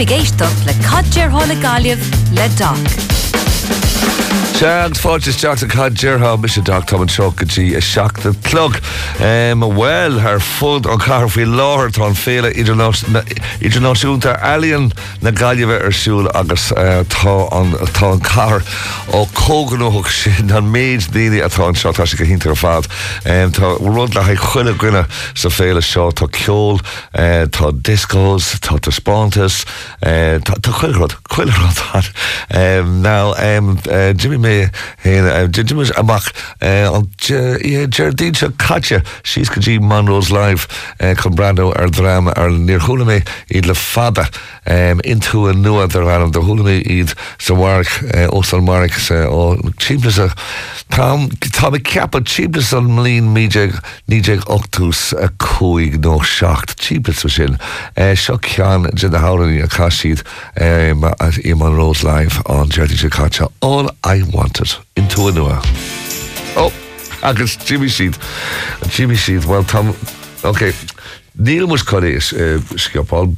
bigéisteach le cadéir hála galibh le doc. Sean fáte teach a cad deartha mis sé dag tá an seogadtí a seachta plug. Um, well ar fud an car fhí láthir tá an féle idirnáisiúnta alíonn na gaiileh arsúil agus uh, tá an tá an car ó cóganúach sin an méid daine atá an seo tá sé go hinntar fad. Um, tá rud le chuile gine sa féle seo tá ceol uh, tá discos, tá tá spátas, uh, tá chuilrad chuilrad. Um, now um, uh, Jimmy mé Jimmers amach an Jardín se catse síos go dtí Monroe's Live chun brando ar drama ar níorchola mé iad le fada intú an nua ar an de thula mé iad sa Mark óstal Mark ó típla Tá ceappa típla an mlín míide níé 8tús a cuaig nó seach típla sin seo cean de na háí a caiisiad i Monroe's Live an Jardí se catse all I wanted into a nua. Oh, agus Jimmy Seed Jimmy Seed well Tom okay. Neil mus cho is skipá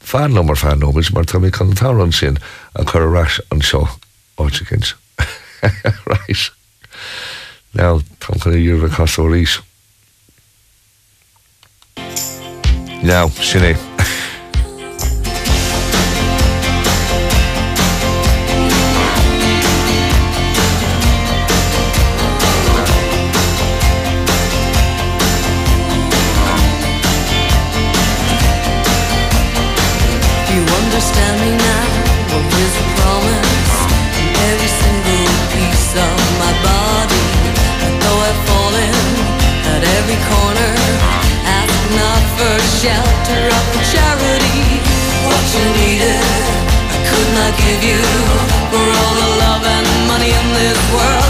fan nommer fan nóis mar tá mé kann tá an sin a chu ras an seo ákins right. Now chu dúr a casó rís now sinné shelter of charity. What you needed, I could not give you. For all the love and money in this world,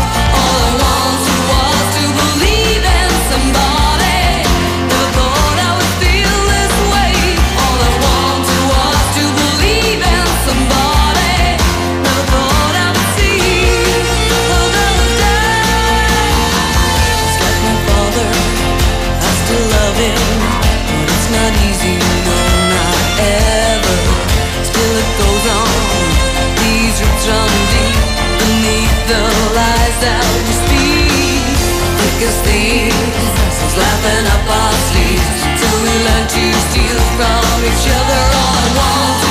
laughing up our sleeves till we learn to steal from each other. All I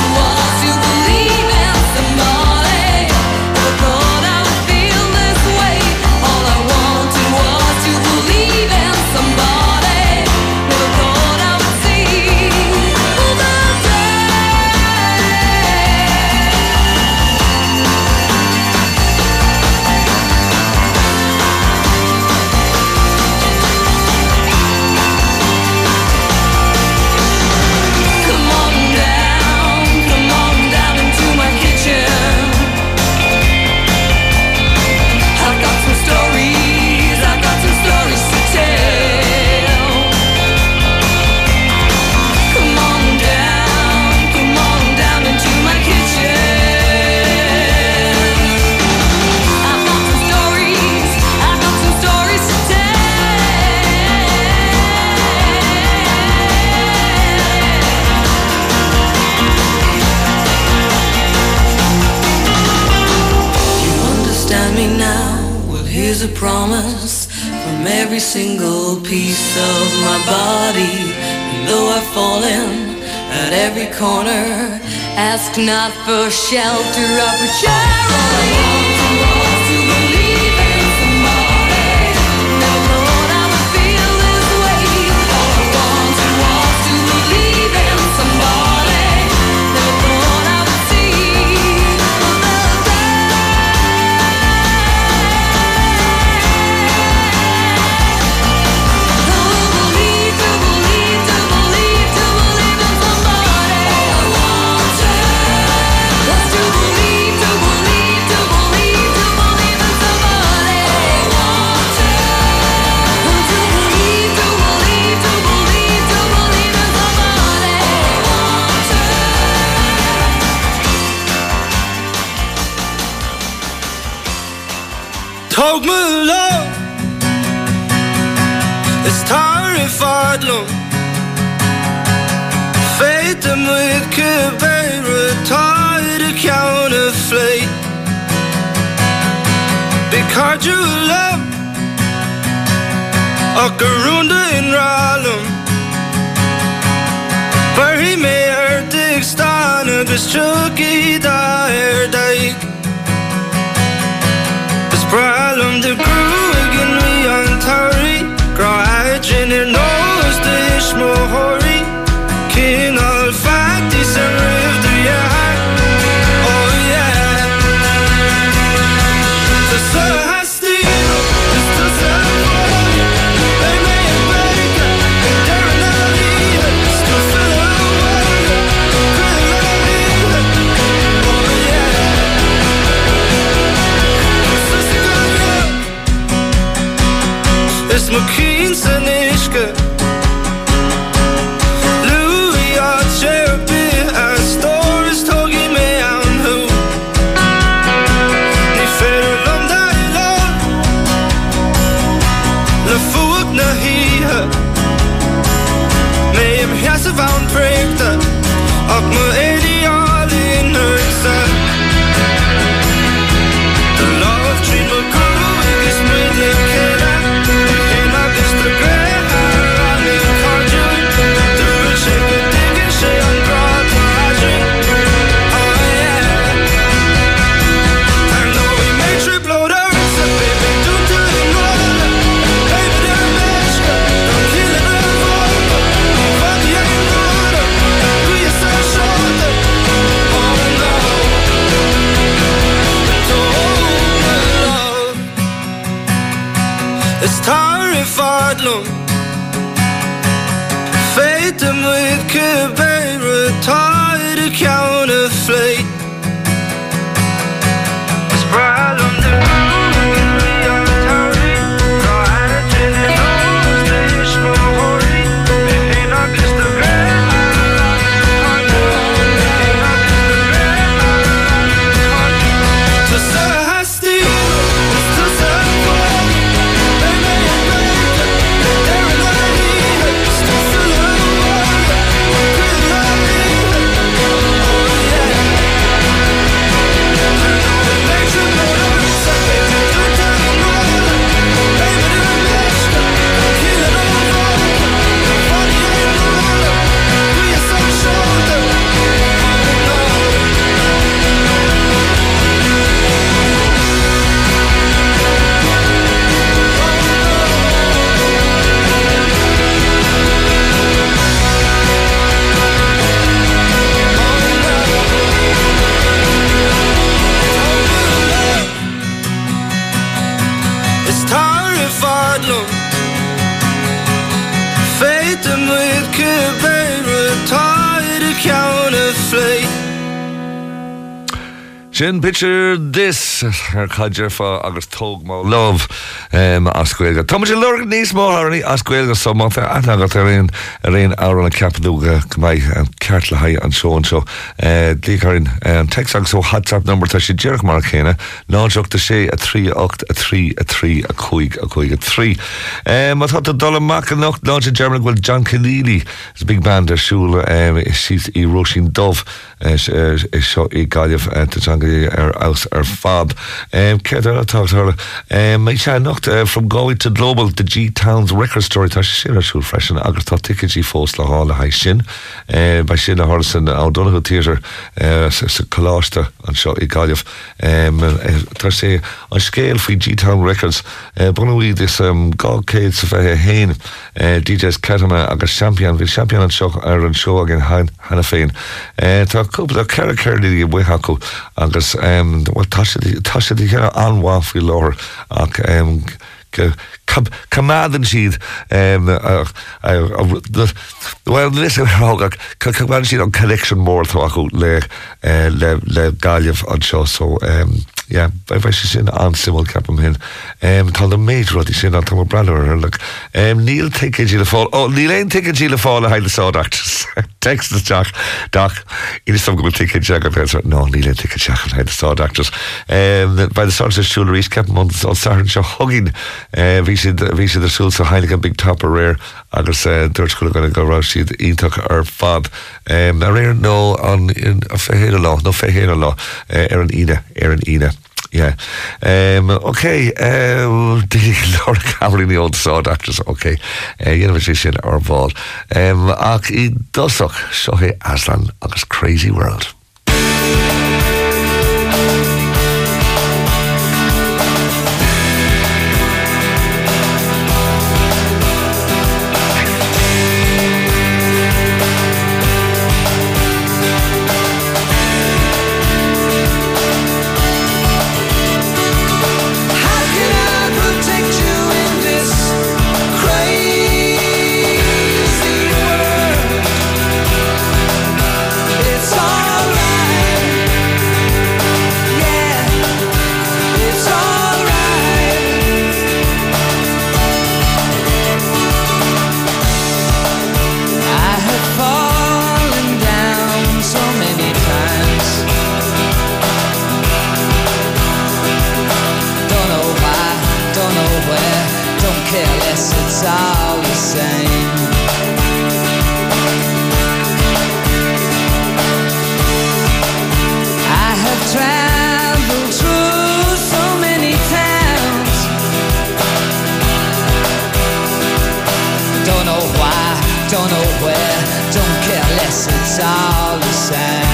for shelter of for charity. Tog me love Is tar i fadlum Fe Fate them with Cabera Tie to counterfeit. Big card you love Akarunda in Raleigh Where he mayor Dick Stan agus Chucky dair daig Is Sin picture this ar caidir fá agus tóg má love um, ascuilga. Tá sé le níos máthí ascuilga somata agat ar réon a réon á na ceapúga maiid an ceart le haid an seán seo. Díarn an teach so WhatsApp number tá sé dearch mar chéine náideachta sé a 38 a 3 a 3 a chuig a chuig a 3. Eh, má tá a dola mac nacht ná sé German bhfuil John Keneally is big band arsúla is si í Róisín Dubh is seo i eh, eh, gaiileh te ar aus ar fab. Ke atátar mé se nocht from Galway to Global de G Towns Record Story tá sé sin arsú freisin agus tá ticketí fós le hála ha sin Bei sin a hásan á donnacha tíir sa choláiste an seo i gaiileh tar sé an scéal faoi G Town Records buí is gácéid sa bheit héin DJs Ketama agus champion hí champion an seo ar an seo agin hena féin. Tá cúpla ce ceirlí i bhuihaú agus agus tá sé anháfuí leir ach Camádan siad bhil lis hágach chuhhain siad an collection mór acu le le gaiileh an seo so yeah, Ja, bheit sé sin ansimú capam hin. Um, tá na méid rudí sin an tá breir le. Um, níl tiid le fá ó níl éon tiid le fáil a heile sáachtas. Text Jack Dach í sam go tiid Jack nó Neil níl tiid Jack an heile sáachtas. Bei de sáúil rís cap man á san se hogin ví ví si arsúl sa heilige big top a réir agus dúirtúil gona gorá siad ítach ar fad. Um, a réir nó an a féhéile lá nó féhéile lá ar an ine ar an ine. Yeah. Um, okay. Um, Laura Cameron the old sod actress. Okay. Uh, University sin ar bháil. Um, ach i seo é Aslan agus Crazy World. Don't care less, it's all the same. I have traveled through so many towns. Don't know why, don't know where, don't care less, it's all the same.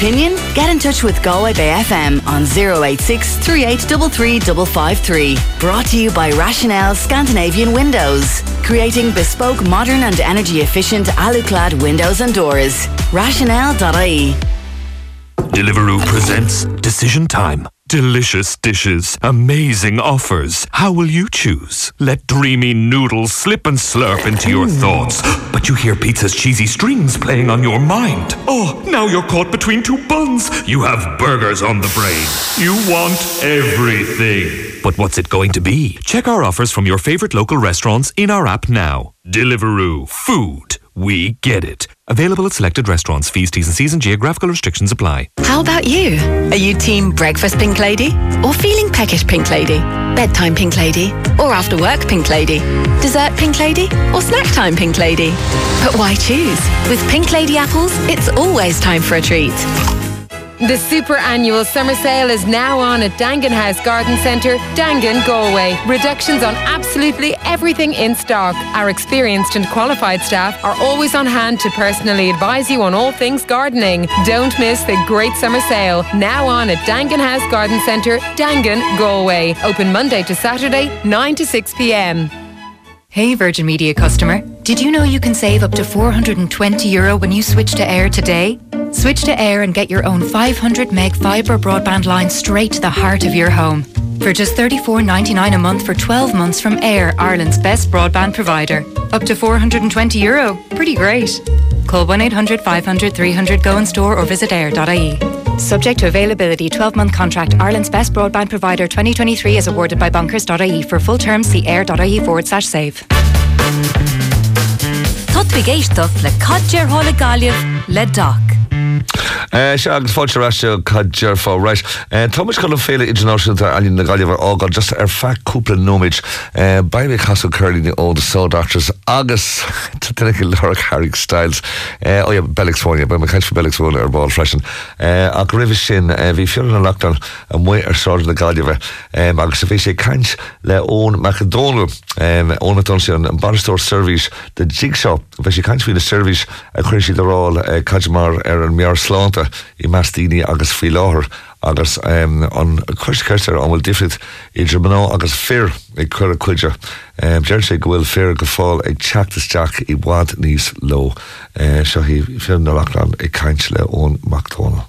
Opinion? Get in touch with Galway Bay FM on 086 3833 553. Brought to you by Rationale Scandinavian Windows. Creating bespoke, modern and energy efficient aluclad windows and doors. Rationale.ie. Deliveroo presents Decision Time. Delicious dishes, amazing offers. How will you choose? Let dreamy noodles slip and slurp into your thoughts. But you hear pizza's cheesy strings playing on your mind. Oh, now you're caught between two buns. You have burgers on the brain. You want everything. But what's it going to be? Check our offers from your favorite local restaurants in our app now. Deliveroo. Food. We get it. Available at selected restaurants. Fees, T's and C's and geographical restrictions apply. How about you? Are you team breakfast pink lady? Or feeling peckish pink lady? Bedtime pink lady? Or after work pink lady? Dessert pink lady? Or snack time pink lady? But why choose? With Pink Lady apples, it's always time for a treat. The super annual summer sale is now on at Dangan House Garden Centre, Dangan, Galway. Reductions on absolutely everything in stock. Our experienced and qualified staff are always on hand to personally advise you on all things gardening. Don't miss the great summer sale. Now on at Dangan House Garden Centre, Dangan, Galway. Open Monday to Saturday, 9 to 6 pm. Hey Virgin Media customer, did you know you can save up to 420 euro when you switch to Air today? Switch to Air and get your own 500 meg fibre broadband line straight to the heart of your home. For just 34.99 a month for 12 months from Air, Ireland's best broadband provider. Up to 420 euro. Pretty great. Call 1 800 500 300 go in store or visit air.ie. Subject to availability 12 month contract. Ireland's best broadband provider 2023 is awarded by bonkers.ie. For full terms, see air.ie forward slash save. Géisteach le le Doc. Eh, Se agus fáilteráiste chuidir fá reis. Eh, Thomas chu féle internationalta alín na gaiileh ágad just ar feúpla nóid Baimh hasú curlí na óda sódátas agus tunig lera Harrig Styles. Ó Bellisáine, be caiint fa Bellisáin ar bá freisin. a rih sin bhí fiúna letan a mu ar sáid na gaiileh agus sa bhí sé caiint le ón mechdóú eh, ónatón sin an barstóir service de jigseo, bheits sé caiintmhí na service a chuir si dorá caiidmar ar an mear sláánta i metíine agus fi láthir agus um, an chuirceir an bhfuil difrid idir mná agus fear ag chur a chuide. Um, Deir sé gohfuil fear go fáil ag teachtasteach i bhád níos lo uh, seo hí fi na leán ag caiint le ón Mactóna.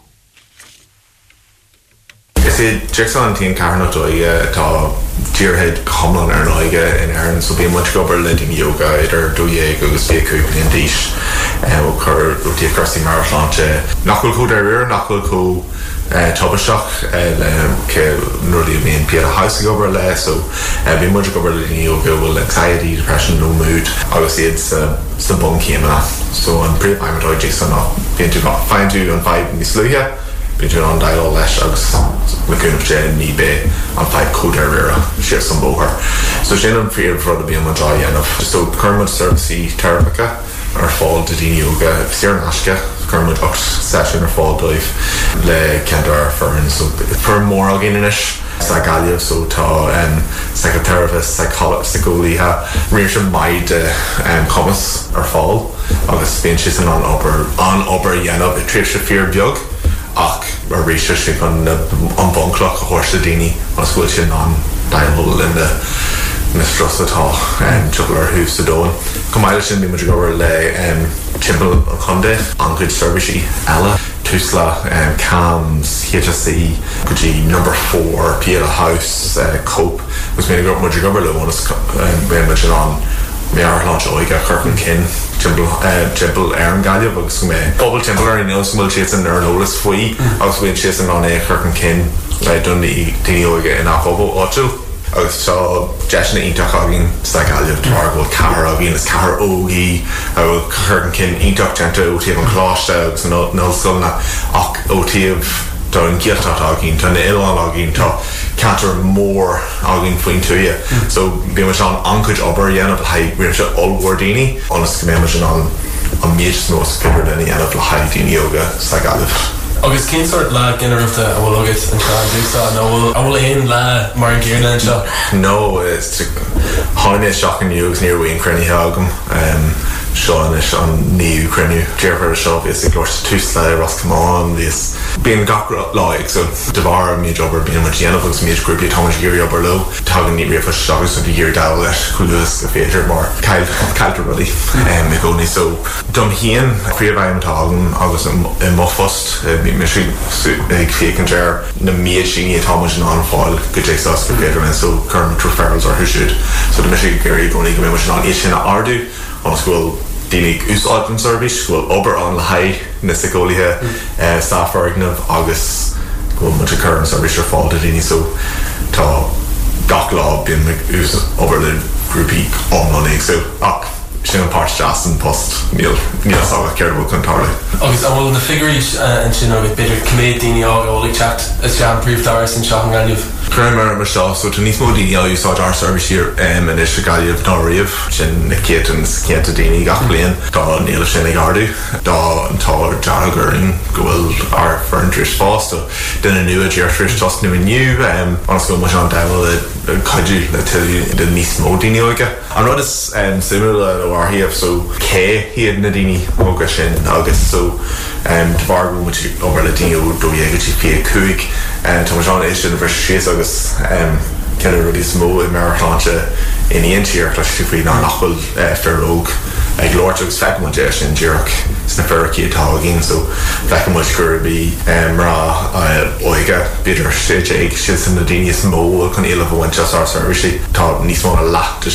Jackson tíon carna dóige tá tíorhead comlan ar náige in airan so bí mu gobar le din yoga idir dúé agus féú in díis chur rutí crosí marláante nachhfuil chu ar nachhfuil chu tubaseach le nuí bhíon pe a haasa gobar le so bhí mu gobar le yoga bhfuil anxiety depression nó mood agus iad sa bon céimena so an nach bhíon tú feinú an feid níos sluthe Beidir an dail leis agus leúnmh sé ní bé an feid cóir rira sé san bóhar. So sin an fríomh rud a bí an dráhéanamh. So chumad serviceí terpacha ar fáil de díoga sé asce chumad 8 session ar fáildóibh le cear fearn so fir mór a ggéis. sa galh so tá an secretarivis psycholíthe réir sem maid commas ar fáil agus spé si an an ober an ober dhéanamh i trí se fear beag. Ach mar rééis sin an an bonklach a hose déine as bhfuil sin an daimhol in de mistrosatá tuar hús a dóin. Comáile sin mu go le timpmpel an chundé ancuid serviceí eile túsla cams HSE gotí number 4 P a house cope gus mé go mu go le me an méarlá oige chuchan cin timpmpel ar an galh agus mé Bobbal timp ar nó mú si an arolalas faoi agus bhfuin si an an é chuchan cin le dun daoige in nachhobal áú. agus tá deisna ítach agin sta galh tar bhil car a bhíon is car óí a bhfuil chuchan cin ítach teanta ótíobh an chláiste agus nó sulna ach ótíobh do an giiltá agin tá na ián agin tá cantar mór agin faoin túie. So bí mar an ancuid obair dhéanamh haid se allhdaine anas go mé an an méid nó skigur denna anamh le haidíine yoga sa galh. agus céirt le ginirta bhfuil agus an dúsá nó bhfuil éon le mar an ggéirna seo? No is háine seach an nuúgus níorhhaon crunithe agam Sean is an níú cruniú Jear seo vís ag glóir túsla ras cumán vís Bíon gacra láig so de bhar mí jobbar bíon mar déanagus mí grúpi Geary ober lo tugan ní rifa segus a hir da leis chuúlas go féidir mar caiiltar rudí i gcóní so dom hían chríomhhaimtágan agus i mofost mí me ag fécin déir na mí sin í Thomas an anfáil go dé go féidir so chum troferals ar thuisiúd so de me géirí gcóí go mé mar an sin ardú an school Dínig úsáilm service bhfuil ober an le haid na sicólathe hmm. eh, staffargnamh agus go mu chu an service ar fáil a daine so tá gach lá bin ús ober le grúpi omlanig so ach sin anpá Jason post níl níl á ceirbú chutála. agus an bhfuil na figurí eh, an sin agus beidir cumé daine ágálaigh chat is an seo an ganineh. Cremer mar seo so tú níos módí úsá ar serviceir an is se gaiomh nóíomh sin na céan cé a daine gach blion dá níle sin ag ardú dá antá deagurring gohfuil ar ferntris fásta duna nu a deirtris just nu aniu ans go mar an de caiú le tuú den níos módíine oige. An rud is simú le bhharthaíomh so cé hiad na daine móga sin agus so bharú mu over le daine dóhégadtí fi cuaig Tá Jean é sin bhar sé agus ce rudí smó i marláse in íontíar lei si faoí ná nachfuil eh, ferróg ag glóirtegus feicmide sin ddíach sna fercí atá gin so feicmid chubí rá óige beidir sé ag si san na daine smó chun éile bhhaint á service tá níos mó láta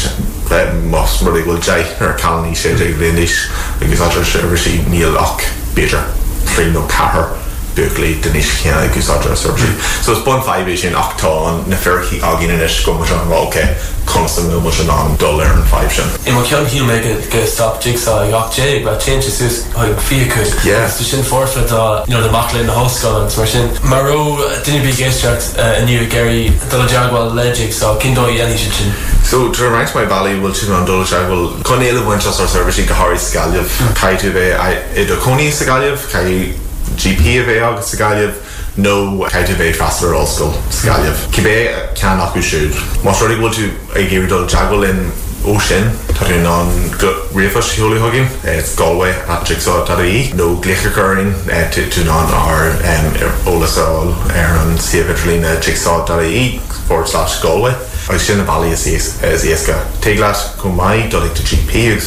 mas eh, mar bhfuil de ar caní sé ag léis agus á service níl ach beidir trí nó cahar. Buglaí denis chéanna gus surgery. So is bon fe sin achtá na ferchií agin is go mar an bhké constant mu an an dul ar an fe sin. I mar cean hí mé go stop ag gaché ba change sus fi chu sin forfle de machlin na hoscoil mar sin. Marró duine bí géistecht aniu Gary uh, do jaagwal leig so cindó dhéanaine sin sin. So to rank my valley will tu an dul will conile Winchester service go Harry scalh caiú bheith i do coní sa galh cai GP a bheith agus sa gaiileh nó caiidir bhéh fastar óscoil scaileh. Cibé cean acu siúd. Más ruí bhil tú ag ggéirdul jagwalin ó sin tar an rifa siúla hagin Galway a jigsaw í nó glicharcurring tú ná ar ólasáil ar an sivilína jigsaw í forward slash Galway. Agus sinna bailí is éasca. Teaglas go maiid dolik de GP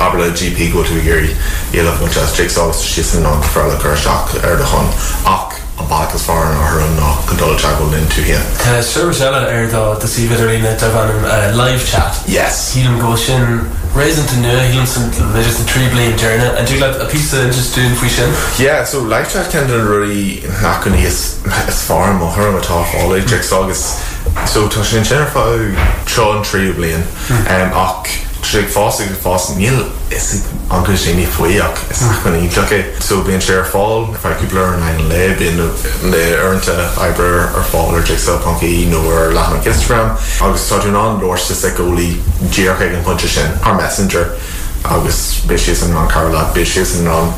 ab le GP go tú géirí éile mu jigsaw si san an frela chu seach ar de chun ach an bagus far an an ná condol go linn tú hé. Service eile ar dá de si viidirlína de an live chat. Yes. Hílam go sin Raisin to nu hílam san le a trí blin journey a tú le a pí just dún fao sin? Yeah, so live chat can ruí nachchan is farm ó thum atá fála jigsaw agus so tá sin sin fá tro an trí blian hmm. ach sé fásta go fás níl is an sé ní faoach is hmm. chun ílacha so bíon sé fáil feúpla an ein le bin le ornta ebre ar fáil ar sa pancaí nó ar le an Instagram. Agus tá an láirsta sa ggólí ddíorcha an punte sin ar messenger. Agus bis an an Carla bis an an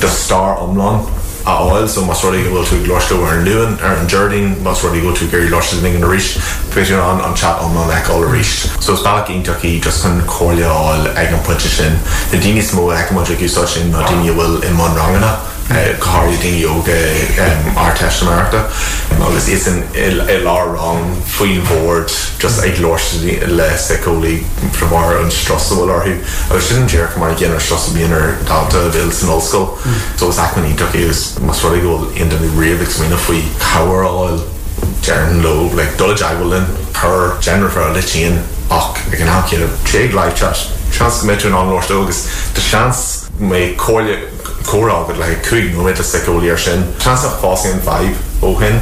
de star omlan áil so mas ruí bhfuil tú glóiste ar nuan ar an Jarding mas ruí go tú gurí loing an ríis féidir an an chat an an eáil ríis. So bailach ionach just chun choleáil ag an puinte sin. Na daine smó ag mu úsá sin na daine bhfuil in man rangana. din yoga ar teachta agus is i lá rang faoin bhd just ag glóir le secólí framar an strasahil orthú agus sin dear mar stras bíonar dáta bhil san óscoil so is aní tuús mas ru ggóil in den riamh mína faoi cabháil Jan lo like do jagwalin her Jennifer litían ach ag an ha sé live chat chans go metún an agus de chans mé choile chorá le cuaig nó mé a seúíar sin chans a fásin an 5 ó hin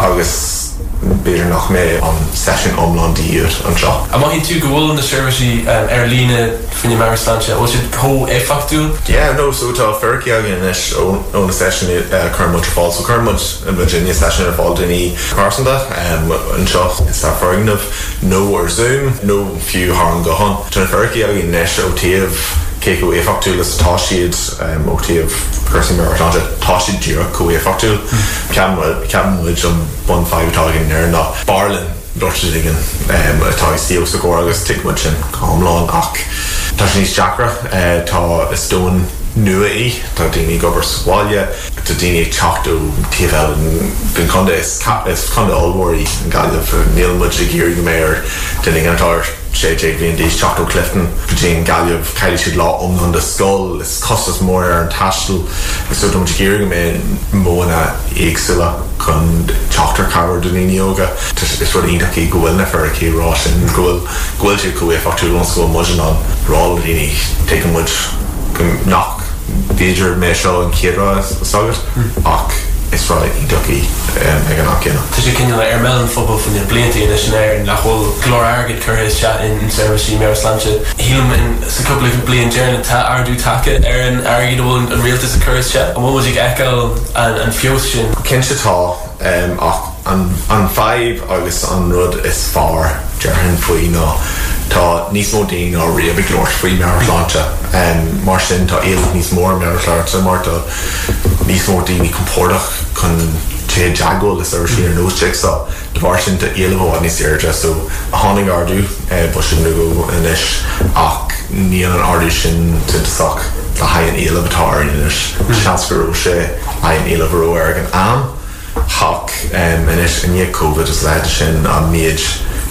agus beidir nach mé an session omlandíir an seo. A má hín tú gohfuil na serviceí ar lína fin ó si có éfachtú? Yeah, no so tá ferci agin is ó na session uh, chumut fá so chumut in Virginia session er ar fáil duní Carsanda um, an seo is tá fergnamh nó ar zoom fiú há an gohan. Tá ferci agin nes ó taobh ke go éfachtúlas tá siad ótíobh chusin mar tá táisiid dúra go éfachtúil hmm. ceanmuid an bon fetágin ar na barlin dortgin um, atá sí sa go agus timuid sin cámláán ach. Tá níos Jackra eh, tá is stone nua í tá daoine gobar sáile tá daine teachú tíhil bin chunda is chunda allhairí an gaiileh nílmuid a géir go méir duning antáir bhíon dís teachú Clifden galibh caiile siad lá om an de sscoil is costas mór ar an tastal is so dom géir go mé móna éagsúla chun teachtar cabhar duine yoga is ru íach í gohfuilna fer a cérá sin gohfuil gohfuil tú chu éfachtú an scoil mu an rá daoine te muid nach Beiidir mé seo an cérá sagad hmm. ach is rá ídaí ag an cinna. Tá sé cinenne ar mellan fphobal fan den blianttí in sin air nachhol chlór agad chuéis se in serviceí mé slante. Hílam in sa coppla go blion déirna tá ardú take ar an agadhil an réaltas a chuiriste a bhil ag eáil an fios sin. Cin se tá um, ach an, an feib agus an rud is far dearhan faoi ná Tá níos mó daon á riamh glóir faoi meláte um, mar sin tá éal níos mór meláir sa mar tá níos mó daoine compórdaach chun te jagol is er sé nosteek sa de warsin te eelh an is éja so a hannig ardu eh, bo sin go in is ach ní an ardu sin tin sok a ha an eelebetá in is hmm. Chaasgur sé a an eelero ergen am hak en is in je COVID is le sin a méid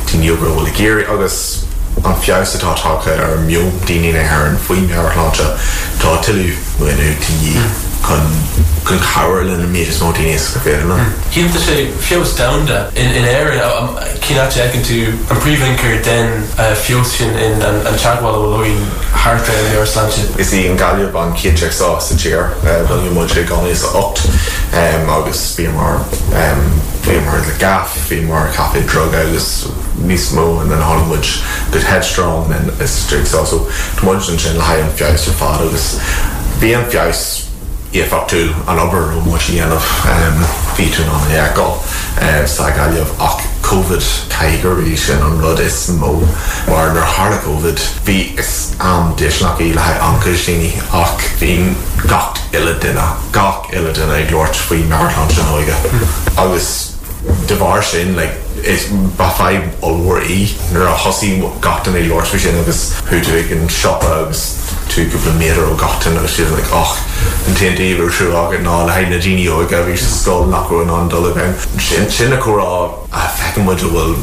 tin jogur géri agus an fiátatá take ar miom daine na her an foioin ar láte tá tiú nu tinní. Chun hmm. chun chair le mé mó daine go féna. Hínta sé fios damda in in air cína ecinn tú an príomhangur den fios sin in an teagháil loin harta in ar slante. Is í an galú an céteach sá sa tíir bhil mu sé gan is 8 agus bí mar bhí mar le gaf hí mar caé drug agus níos mó an an Hollywood go headstrong en is strict so mu an sin le ha an fiáis ar fá agus bí an fiáis éfaú an ober ó mu dhéanamh ví an eáil sa galh ach COVID caiigurí sin an rud is mó mar nar hála COVID hí is am deisnach í le anca sinní ach hín gacht ile duine gach ile duine ag Lord faoi Maryland sin óige agus de bhar sin like, is ba feib allhar í nar a hosí gatain é Lord sin agus chuú an shop agus tú go mé ó gatain agus si like, ach an TNT siú agad ná le haid na daine ó a bhí sscoil nachún an dola ben sin sinna chorá a fecin mu bhfuil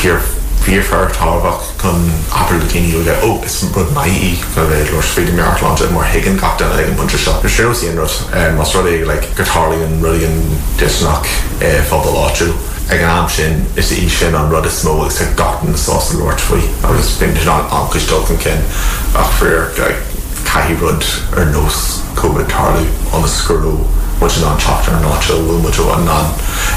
fear Bíorfartábach chun Appletíine le ó is bud maií go bheith leir féidir meartland mar higann gatain ag an bunte shop. séíon rud mas ru é le gotálaíon ruíon disnach fábal áú. Ag an am sin is í sin an rud is smó ag gatan sá Lord faoi agus bin an ancustaltan cin ach frir caihí rud ar nós COVIDtarú an na scrú mu an chapter an náte bhfuil mu an ná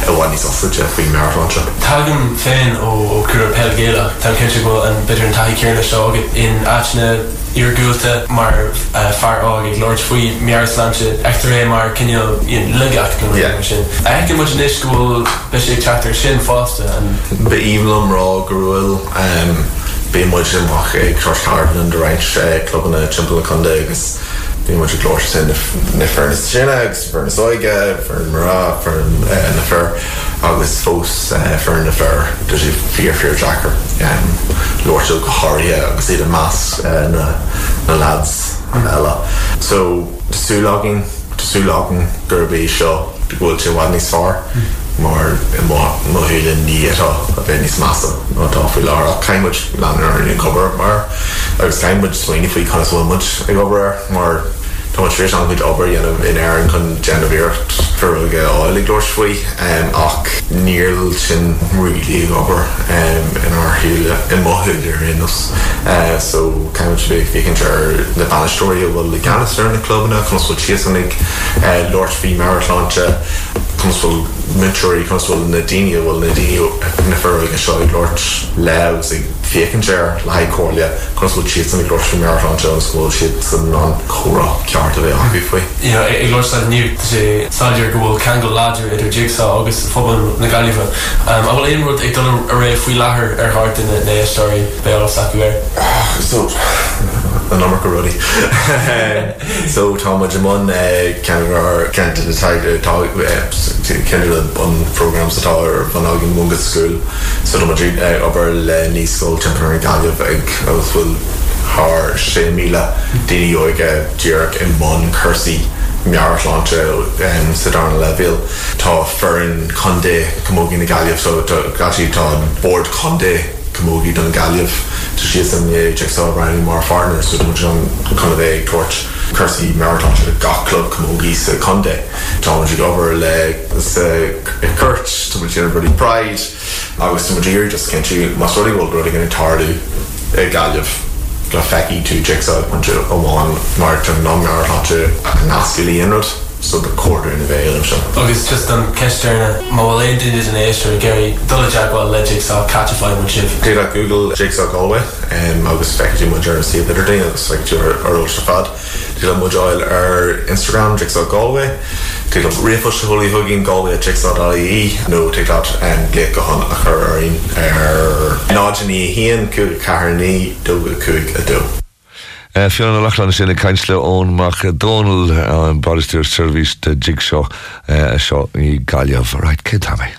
bhhaní saide faoi mearláse. Tagm féin ó cur pelgéile tá ce go an bidir an taí céirna seágad in áitna ar gúilta mar uh, far ág ag Lord faoi mearslánse Etar é mar cinneal legaach sin. Ece mu in iscúil be sé teachtar sin fásta an Be ílam rá gohfuil bé mu sinach ag eh, crossharden an de reinint eh, clubban na timp chunda agus Bhí mu glóir sin na fernas sinnagus fer na sóige fer marrá fer na agus fós fer na fer du sé fear Jackar Lordú go háirithe agus iad an más na lads eile. So súlágin súlágan gurbé seo bhfuil sé bhhaid níos far. mar mohéile ní atá a bheit níos massa nátá fi lá a caiimmuid lenar in cover mar agus caiimmuid swinine faoi chuhmuid ag obair mar Táéis an chuid obair dhéanam in air chun Genevirt fuige álig dúir faoi ach níl sin rilí obair in áthúile in mothúidir innos eh, so fécinn ar na banistóí bhfuil le ganasar na clubbanna chunfuil siasannig Lord Fee Marylandse consfuil mitúí consfuil na daine bhfuil na na a seo Lord ag fécinn séir le haicólia consfuil siad san glóir mé an Johnsscoil siad san an chora ceart a bheith aú faoi. ag lo nu sé saidir gohfuil Kangel láidir idir jigsa agus fóban na galífa. a bhfuil éonrút ag don a ré faoi láthair ar hart in na story be sacuir. Ah, so an am go rudi. So tá Jamon Ken eh, eh, an programs atá ar van agin Munga School, so Madrid eh, ober le níoscoil temporary galh ag agus bhfuil haar sé míle daine oige dúach in món chusaí mearláinte um, sa darna levéil Tá ferin condé commógin na galh so gatí tá board condé commógi don galh tu si sam Jigsaw Brian mar farner so mu an kon é torch. Cursi marathon gaclub commógi sa condé Tá over le kurt tu body pride agus tu just can't ken mas will gro gan tardu uh, galh go feki tú jigsaw punch amháin mar an nómarathonte nascilí inrod so the quarter in bhéil se. Agus just an ceistena má le in éisir Gary dul Jackháil le jigsaw catchify mu sib. Dé a Google Jigsaw Galway agus feú mu si idir dé agus le ar se fad. Dí le muáil ar Instagram Jigsaw Galway. Te réfa se holí huginn Galway Jigsaw.í nó te dat an lé gohan a arin ar nágení hían cu cairní doga cuaig a Eh, do. Fianna lechlan sinna caiinsle ón mac Donald eh, an Baristeir Service de Jigsaw eh, seo í galliamh right kid ha me.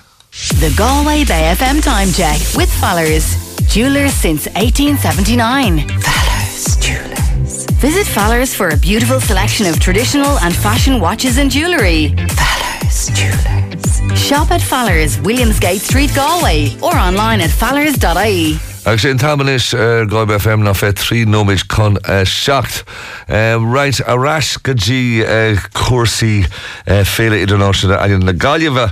The Galway Bay FM time check with Fallers. Jewelers since 1879. Fallers Jewelers. Visit Fallers for a beautiful selection of traditional and fashion watches and jewellery. Fallers Jewelers. Shop at Fallers, Williamsgate Street, Galway, or online at fallers.ie. Agus sé tamis ar gáib FM na fé trí nóid chun secht. Right aráis gotí cuasaí féle idirnáisiide a na galileh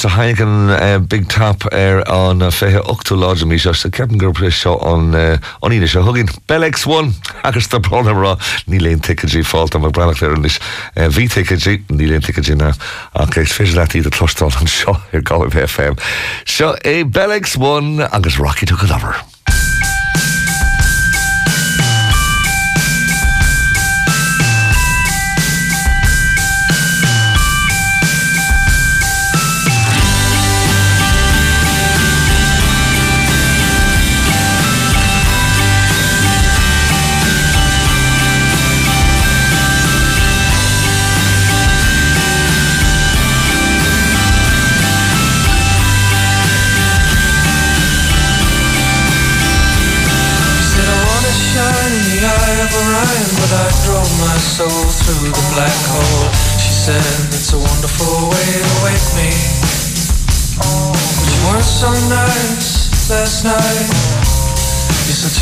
sa hainecin Big Top ar an fé 8ú lá mí se sa grúpa seo aníine se thuginn Bell X1 agus tá brnará ní léon ticadí fáil am brenach ar is bhí ticadí ní léon ticadína a éis fé letí a tlostáil an seo ar gáibh FM. Seo é Bell X1 agus Rocky tu go lover.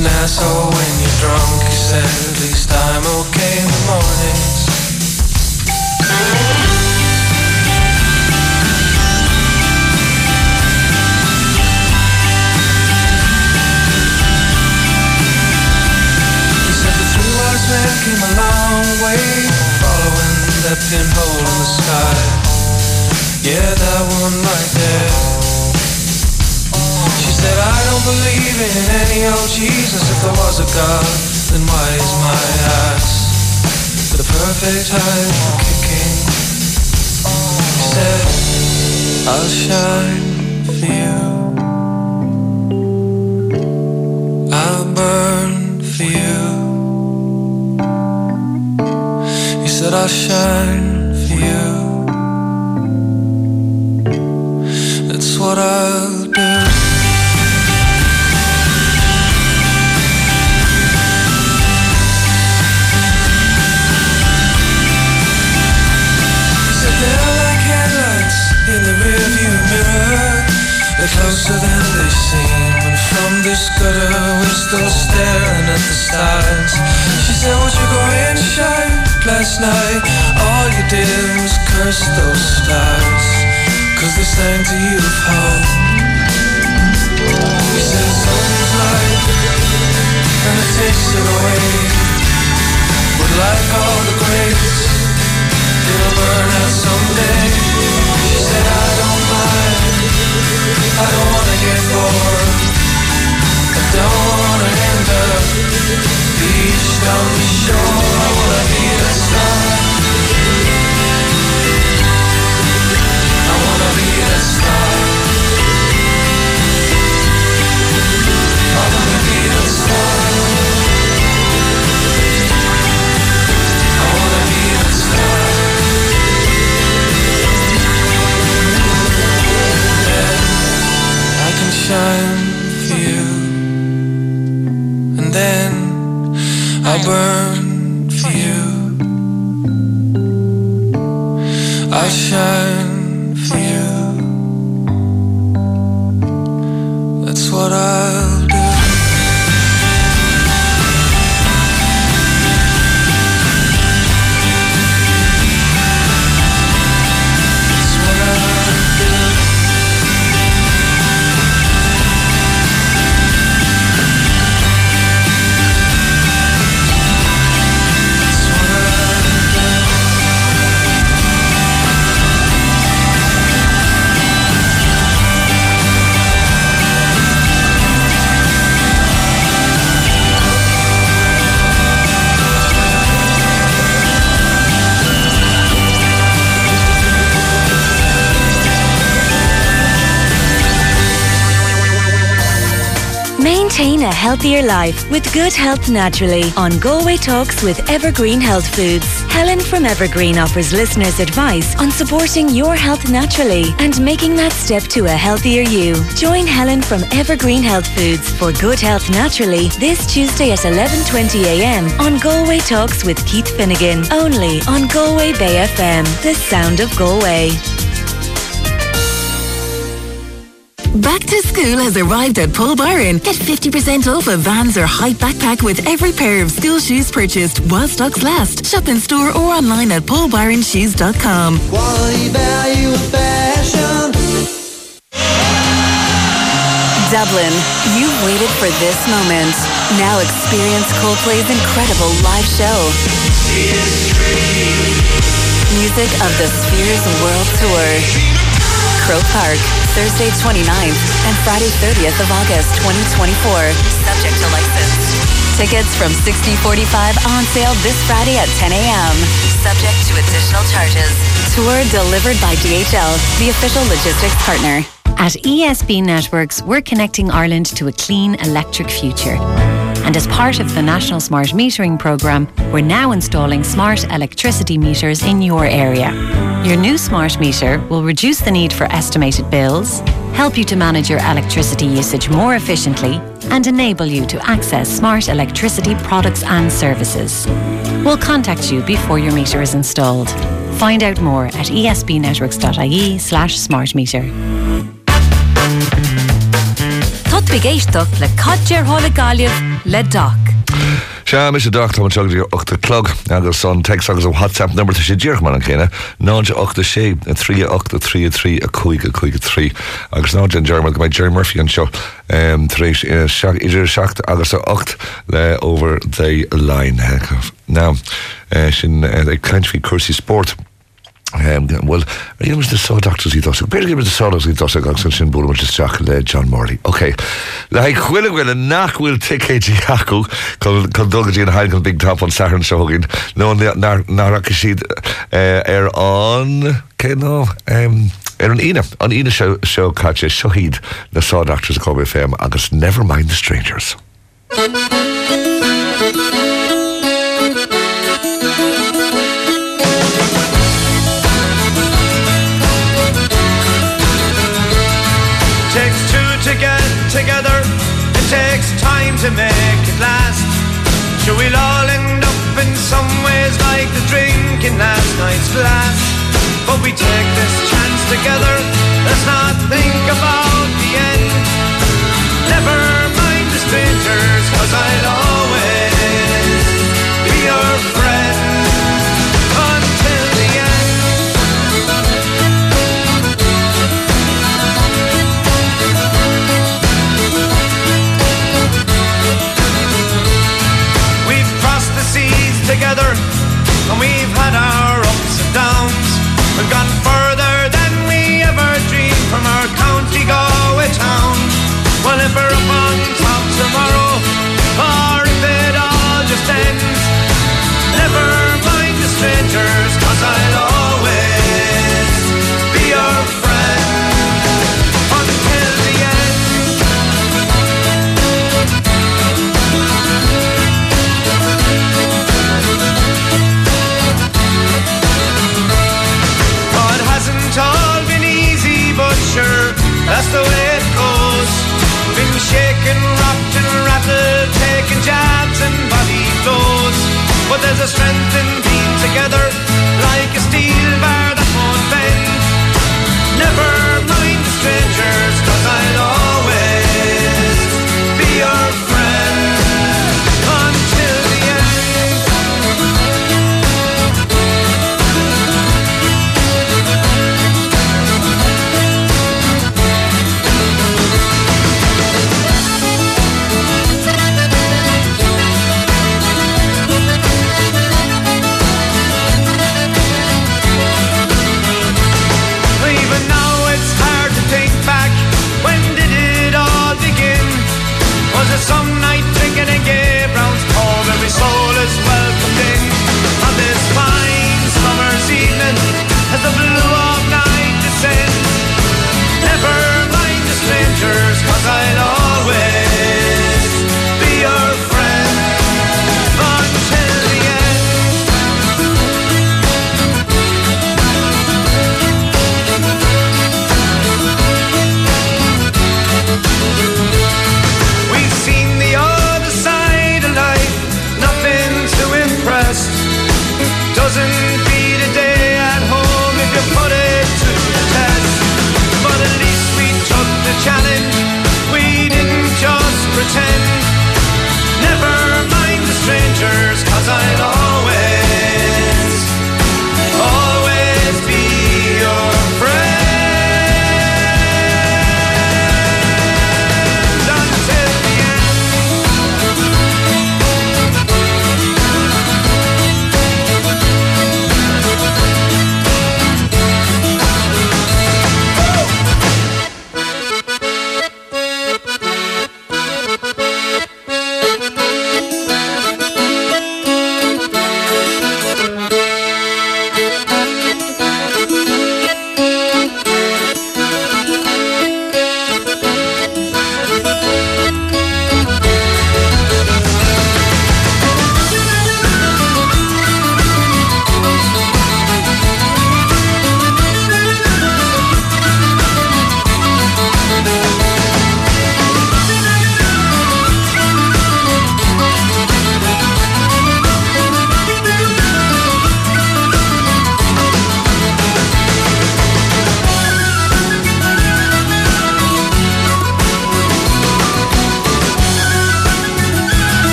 An asshole when you're drunk. You said at least I'm okay in the mornings. Man came a long way following that pinhole in the sky. Yeah that one right there said I don't believe in any old Jesus. If there was a God then why is my ass the perfect height for kicking? She said I'll shine for you. I'll burn for you. He said I'll shine for you. That's what I'll closer than they seem and from this gutter we're still staring at the stars. She said would you go in shine? Last night all you did was curse those stars cause they sang to you of hope you said something's life and it takes it away. But like all the greats it'll burn out someday. She said I don't wanna get bored I don't wanna end up the shore I wanna be a star I wanna be a star I shine for you and then I'll burn for you. I'll shine for you. That's what I'll healthier life with good health naturally on Galway Talks with Evergreen Health Foods. Helen from Evergreen offers listeners advice on supporting your health naturally and making that step to a healthier you. Join Helen from Evergreen Health Foods for good health naturally this Tuesday at 11:20 a.m. on Galway Talks with Keith Finnegan, only on Galway Bay FM, the sound of Galway. Back to school has arrived at Paul Byron. Get 50% off a Vans or Height backpack with every pair of school shoes purchased while stocks last. Shop in store or online at paulbyronshoes.com. Quality, value, fashion. Dublin, you've waited for this moment. Now experience Coldplay's incredible live show. Music of the Spheres World Tour. Croke Park, Thursday 29th and Friday 30th of August 2024. Subject to license. Tickets from 6045 on sale this Friday at 10 a.m. Subject to additional charges. Tour delivered by DHL, the official logistics partner. At ESB Networks, we're connecting Ireland to a clean electric future. And as part of the National Smart Metering Programme, we're now installing smart electricity meters in your area. Your new smart meter will reduce the need for estimated bills, help you to manage your electricity usage more efficiently, and enable you to access smart electricity products and services. We'll contact you before your meter is installed. Find out more at esbnetworks.ie slash smart meter. Tut géisteach le cadéir hála galibh le doc. Se mis sé dacht an teagí 8 clog agus san text agus ó WhatsApp number sé ddíirman an chéine ná 8 sé a 3 8 3 3 a chuig a chuig 3 agus ná an German go Jerry Murphy an seo éis idir seach agus a 8 le over the line ná sin ag country cuasí sport. Um, was the saw doctors í dos. Beir give the saws í dos agus sin bú is Jack le John Morley. Ok. Le haig chhuiile bhfuil a nachhfuil ticketí haú chu dogadí an haig an big top an Saturn sogin. nó ná siad ar an cé nó ar an ine an ine seo seo caite seohíd na saw doctors a Cobe FM agus never mind the strangers. To make it last. Sure, we'll all end up in some ways like the drink in last night's glass. But we take this chance together. Let's not think about the end. Never mind the strangers, cause I'll always the way it goes. Been shaken, rocked and rattled, taking jabs and body blows. But there's a strength in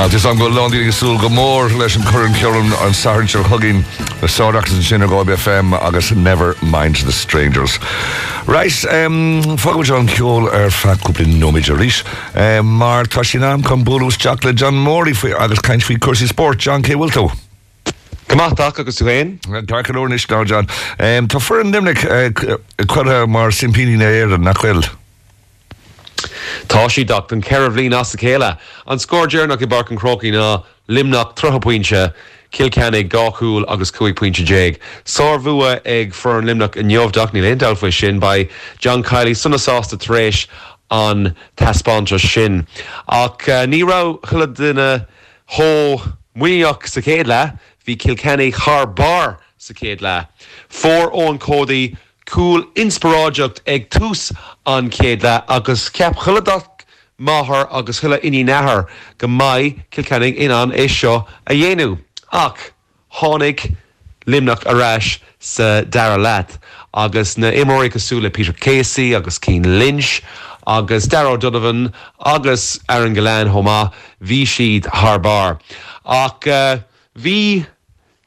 Well, Dis an go landí súl go mór leis an chun ceann an Sarintseir chugginn le sáachtas an sinna gáib FM agus never mind the strangers. Reis um, fáid an ceol ar faúplin nóid a ríis, um, mar tá sin am chu búús Jack le John Morí faoi agus caiint fao cuasí sport John K. Wilto. Goach agus tú héin? Darcanúnis ná John. Um, tá fu an nimnic uh, chuile mar simpíní na éir an nachhfuil. Tá sí dacht an ceirh lín as chéile an scóirdearnach i bar an croí ná limnach trochapointe kilcannig gáúil agus cuaig pointinte déag. Sá bhua ag for an limnach in neomhdach ní leondalfa sin ba John Kiley sunnasásta rééis an taspáintre sin. Ach uh, nírá chula duine hó muoach sa céad le hí kilcannig th bar sa céad le. Fór ón códaí cool inspiráideocht ag tús an céad le agus ceap chuladach máthair agus thuile iní nethir go maiid cilcennig inan é seo a dhéanú. Ach tháinig limnach aráis sa dara leat agus na imóí cosúla Peter Casey agus Keen Lynch, agus Darrow Donovan agus Aaron Galan Homa hí siad Harbar. Ach hí uh,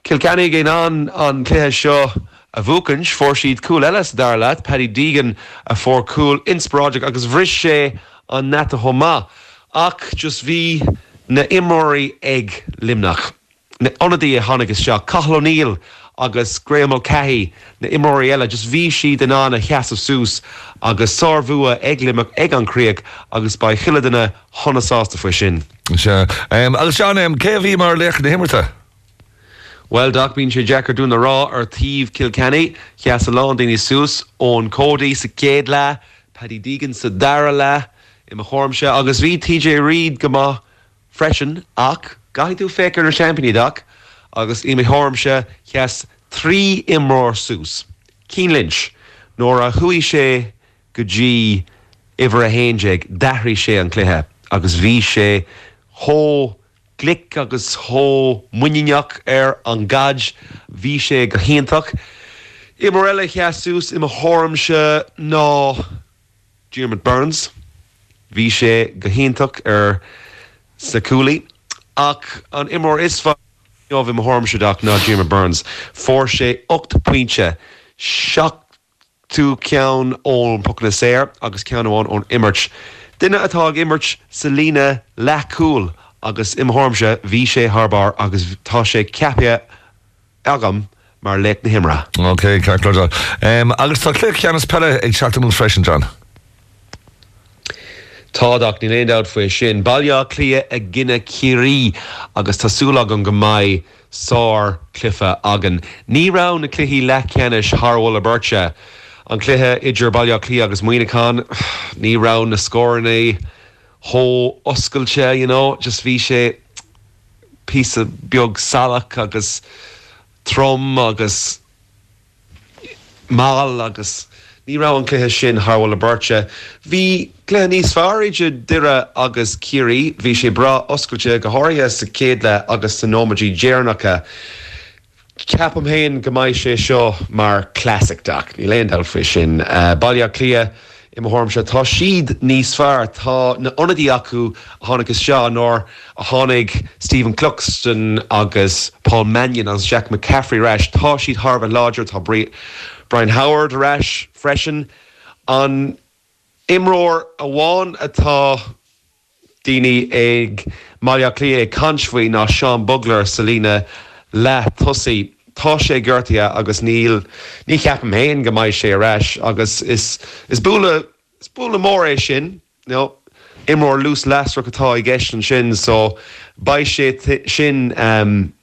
Kilcannig gé an an cléthe seo a bhúcans for siad cool eiles dar leat, Paddy Deegan a for cool inspráideach agus bhris sé an neta thomá. Ach just bhí na imóí ag limnach. Na onadí a hánagus seo Cahlóníl agus Graham O'Cahy na imóí eile just bhí siad in an a cheasamh sús agus sábhua aglimach ag anríoach agus ba chiileanna thonasásta fa sin. Se um, agus seán um, céhí mar lech na himmarta. Well dag bín sé Jackar dúna rá ar tíh Kilkenny, cheas a lá daoine sús ón códaí sa céad le, Paddy Deegan sa dara le i a chóm se agus bhí TJ Reid go má freisin ach gaiith tú fécar na championach agus i thom se cheas trí imrór sús. Keen Lynch nóair a chuí sé go dí ihar a hééig dethrí sé an cluthe agus bhí sé hó glic agus thó muineach ar an gad hí sé go héintach. I mar eile cheasús i thomse ná German Burns, hí sé go héintach ar sacúlaí ach an imór isfa bhí thomseach ná German Burns, fór sé 8 puinte seach tú cean ón pona séir agus ceanháin ón immert. Duine atá immert sa lína leúil agus imthmse bhí sé Harbar agus tá sé ceapia agam mar le na himra. Ok, ce um, agus tá clé ceannas pelle ag seachtamú freisin John. Táach ní léad faoi sin bailá clia a gine cií agus tásúla an go maiid sár clifa agan. Ní ra na cluhí le ceanis Harhil a birte. An cluthe idir bailá clí agus muoineán ní ra na scóirnaí hó oscailte you know, just bhí sé pí beag salach agus trom agus má agus ní ra an cluthe sin Harhil a birte. Bhí léan níos fearíide dure agus cií, hí sé bra oscailte go háirthe sa céad le agus san nómadí déarnacha. Ceapam héin go maiid sé seo mar classicach ní leondal fri sin. Uh, Bailile clia i thom se tá siad níos fear tá na onadí acu a tháinagus seo nóir a tháinig Stephen Cluxton agus Paul Mannion as Jack McCaffrey reis. Tá siad Harbh láidir tá bre Brian Howard reis freisin. An imróir a bháin atá daine ag maiile lí ag cansfuoi ná Seán Bugler salína le tosaí tá sé ggurrtaí agus níl ní ceapam héin go maiid sé reis agus is is búla is búla mór é sin no, imór lús lesra atá i gceist an sin so ba sé sin um,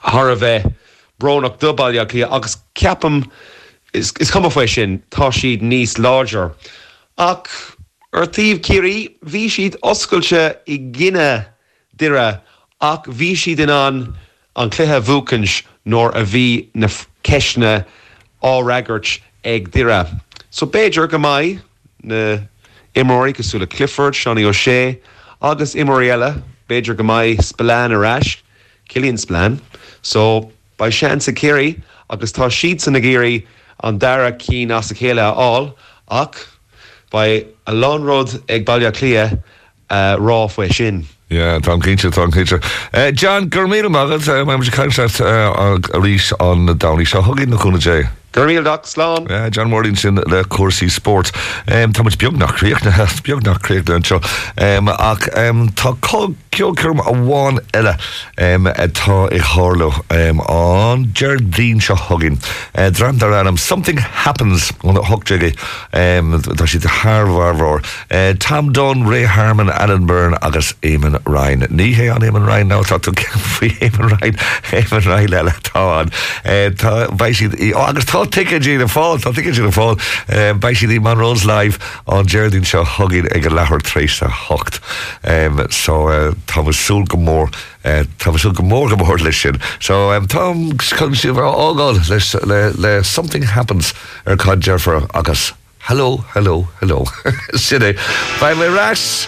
Har a bheith brnach dobailile lí agus ceapam is, is cum foioi sin tá siad níos láger ach ar tíomh cií bhí siad oscailte i gine dire ach bhí siad in an an cluthe bhúcans nóir a bhí na ceisna áreagart ag dire. So béidir go maiid na imóí gosúla Clifford seánna ó sé agus imórile béidir go maiid spleán aráis cilíonn spleán, so ba sean sa céirí agus tá siad san na géirí an dara cí as sa chéile áil ach ba a lánród ag bailile clia uh, rá foioi sin. Yeah, Tom Kincher, Tom Kincher. Uh, John, Gurmil Magad, uh, I'm just contract uh, a reach on the Downey Show. Hugging the Kuna J. Doc, Slán. John Worthington, le cuasaí sport. Um, tá muid beag nach críoch na beag nach críoch den seo. Um, ach um, tá ceolcurm a bháin eile um, tá i hálo um, an seo hugin. Uh, something happens on the hugjiggy. Um, tá si de Harvarvar. Uh, Tom Dunne, Ray Harman, Alan Byrne agus Eamon Ryan. Ní an Eamon Ryan ná tá tú fao Eamon Ryan, Eamon Ryan eile táán. Uh, tá oh, agus ticket í na fáil, tá ticket í na fáil. Um, Bei si dí man Rose live an Jardín seo hugin ag an lehar trééis a hocht. Um, so uh, tá súl go mór uh, tá sú go mór go lei. So um, Tom chun si bhar ágáil something happens ar cad Jeffra agus. Hello, hello, hello. Sinné, Ba mé ras.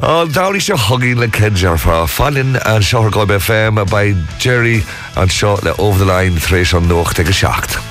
Dáí se hogí le cedjar fá fallin an seoá be féim a ba Jerry an seo le óh lein rééis an nócht ag secht.